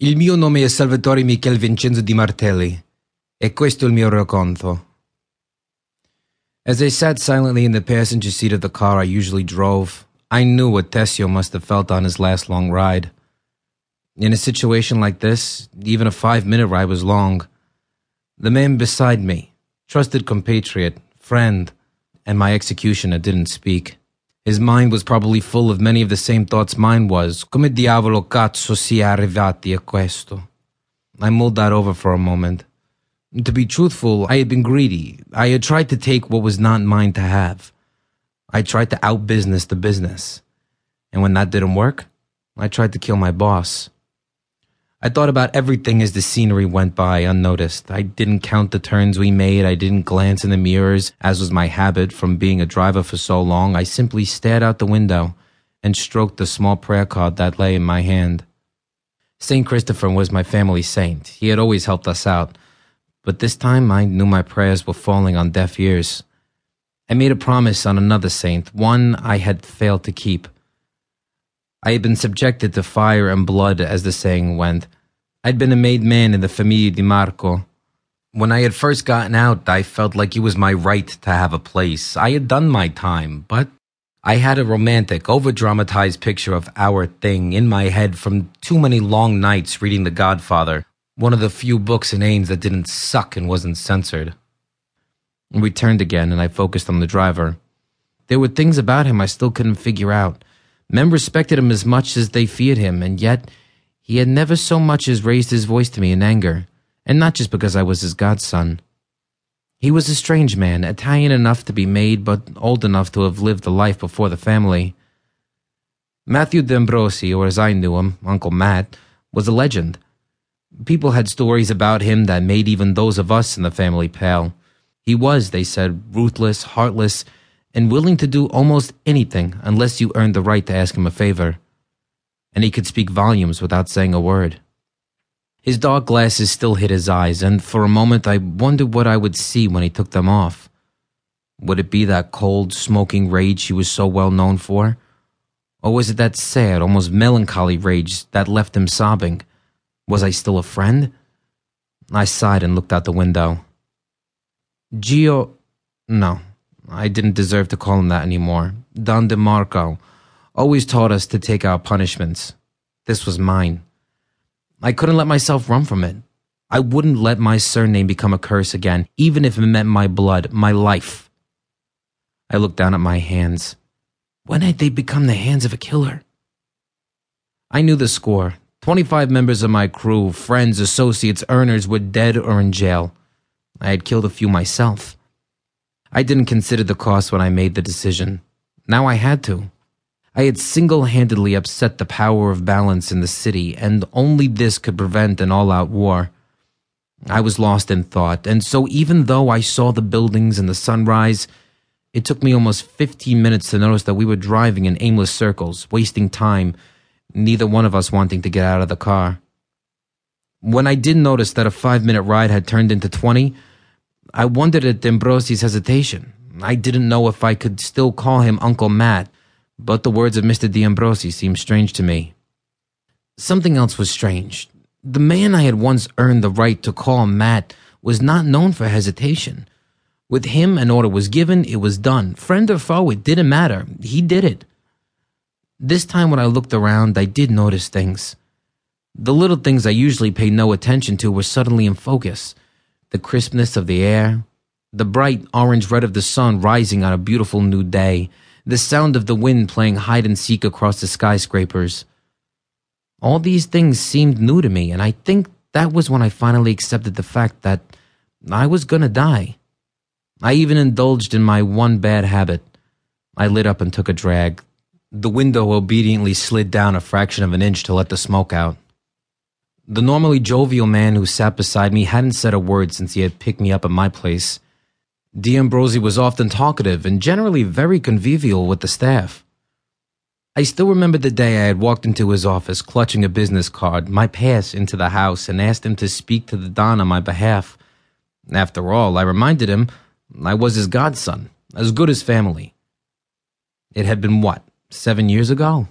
Il mio nome è Salvatore Michel Vincenzo Di Martelli, e questo è il mio racconto. As I sat silently in the passenger seat of the car I usually drove, I knew what Tessio must have felt on his last long ride. In a situation like this, even a five minute ride was long. The man beside me, trusted compatriot, friend, and my executioner didn't speak. His mind was probably full of many of the same thoughts mine was. Come diavolo cazzo si è arrivati a questo? I mulled that over for a moment. To be truthful, I had been greedy. I had tried to take what was not mine to have. I tried to outbusiness the business. And when that didn't work, I tried to kill my boss. I thought about everything as the scenery went by unnoticed. I didn't count the turns we made. I didn't glance in the mirrors, as was my habit from being a driver for so long. I simply stared out the window and stroked the small prayer card that lay in my hand. St. Christopher was my family saint. He had always helped us out. But this time I knew my prayers were falling on deaf ears. I made a promise on another saint, one I had failed to keep. I had been subjected to fire and blood, as the saying went. I'd been a made man in the Famiglia di Marco. When I had first gotten out, I felt like it was my right to have a place. I had done my time, but I had a romantic, over dramatized picture of our thing in my head from too many long nights reading The Godfather, one of the few books in Ains that didn't suck and wasn't censored. We turned again, and I focused on the driver. There were things about him I still couldn't figure out. Men respected him as much as they feared him, and yet he had never so much as raised his voice to me in anger, and not just because I was his godson. He was a strange man, Italian enough to be made, but old enough to have lived a life before the family. Matthew D'Ambrosi, or as I knew him, Uncle Matt, was a legend. People had stories about him that made even those of us in the family pale. He was, they said, ruthless, heartless, and willing to do almost anything unless you earned the right to ask him a favor. And he could speak volumes without saying a word. His dark glasses still hid his eyes, and for a moment I wondered what I would see when he took them off. Would it be that cold, smoking rage he was so well known for? Or was it that sad, almost melancholy rage that left him sobbing? Was I still a friend? I sighed and looked out the window. Gio. No, I didn't deserve to call him that anymore. Don DeMarco always taught us to take our punishments. This was mine. I couldn't let myself run from it. I wouldn't let my surname become a curse again, even if it meant my blood, my life. I looked down at my hands. When had they become the hands of a killer? I knew the score. 25 members of my crew, friends, associates, earners were dead or in jail. I had killed a few myself. I didn't consider the cost when I made the decision. Now I had to. I had single handedly upset the power of balance in the city, and only this could prevent an all out war. I was lost in thought, and so even though I saw the buildings and the sunrise, it took me almost 15 minutes to notice that we were driving in aimless circles, wasting time, neither one of us wanting to get out of the car. When I did notice that a five minute ride had turned into 20, I wondered at D'Ambrosi's hesitation. I didn't know if I could still call him Uncle Matt, but the words of Mr. D'Ambrosi seemed strange to me. Something else was strange. The man I had once earned the right to call Matt was not known for hesitation. With him, an order was given, it was done. Friend or foe, it didn't matter. He did it. This time, when I looked around, I did notice things. The little things I usually pay no attention to were suddenly in focus the crispness of the air, the bright orange red of the sun rising on a beautiful new day, the sound of the wind playing hide and seek across the skyscrapers. All these things seemed new to me, and I think that was when I finally accepted the fact that I was gonna die. I even indulged in my one bad habit. I lit up and took a drag. The window obediently slid down a fraction of an inch to let the smoke out. The normally jovial man who sat beside me hadn't said a word since he had picked me up at my place. D'Ambrosi was often talkative and generally very convivial with the staff. I still remember the day I had walked into his office clutching a business card, my pass into the house, and asked him to speak to the Don on my behalf. After all, I reminded him I was his godson, as good as family. It had been what, seven years ago?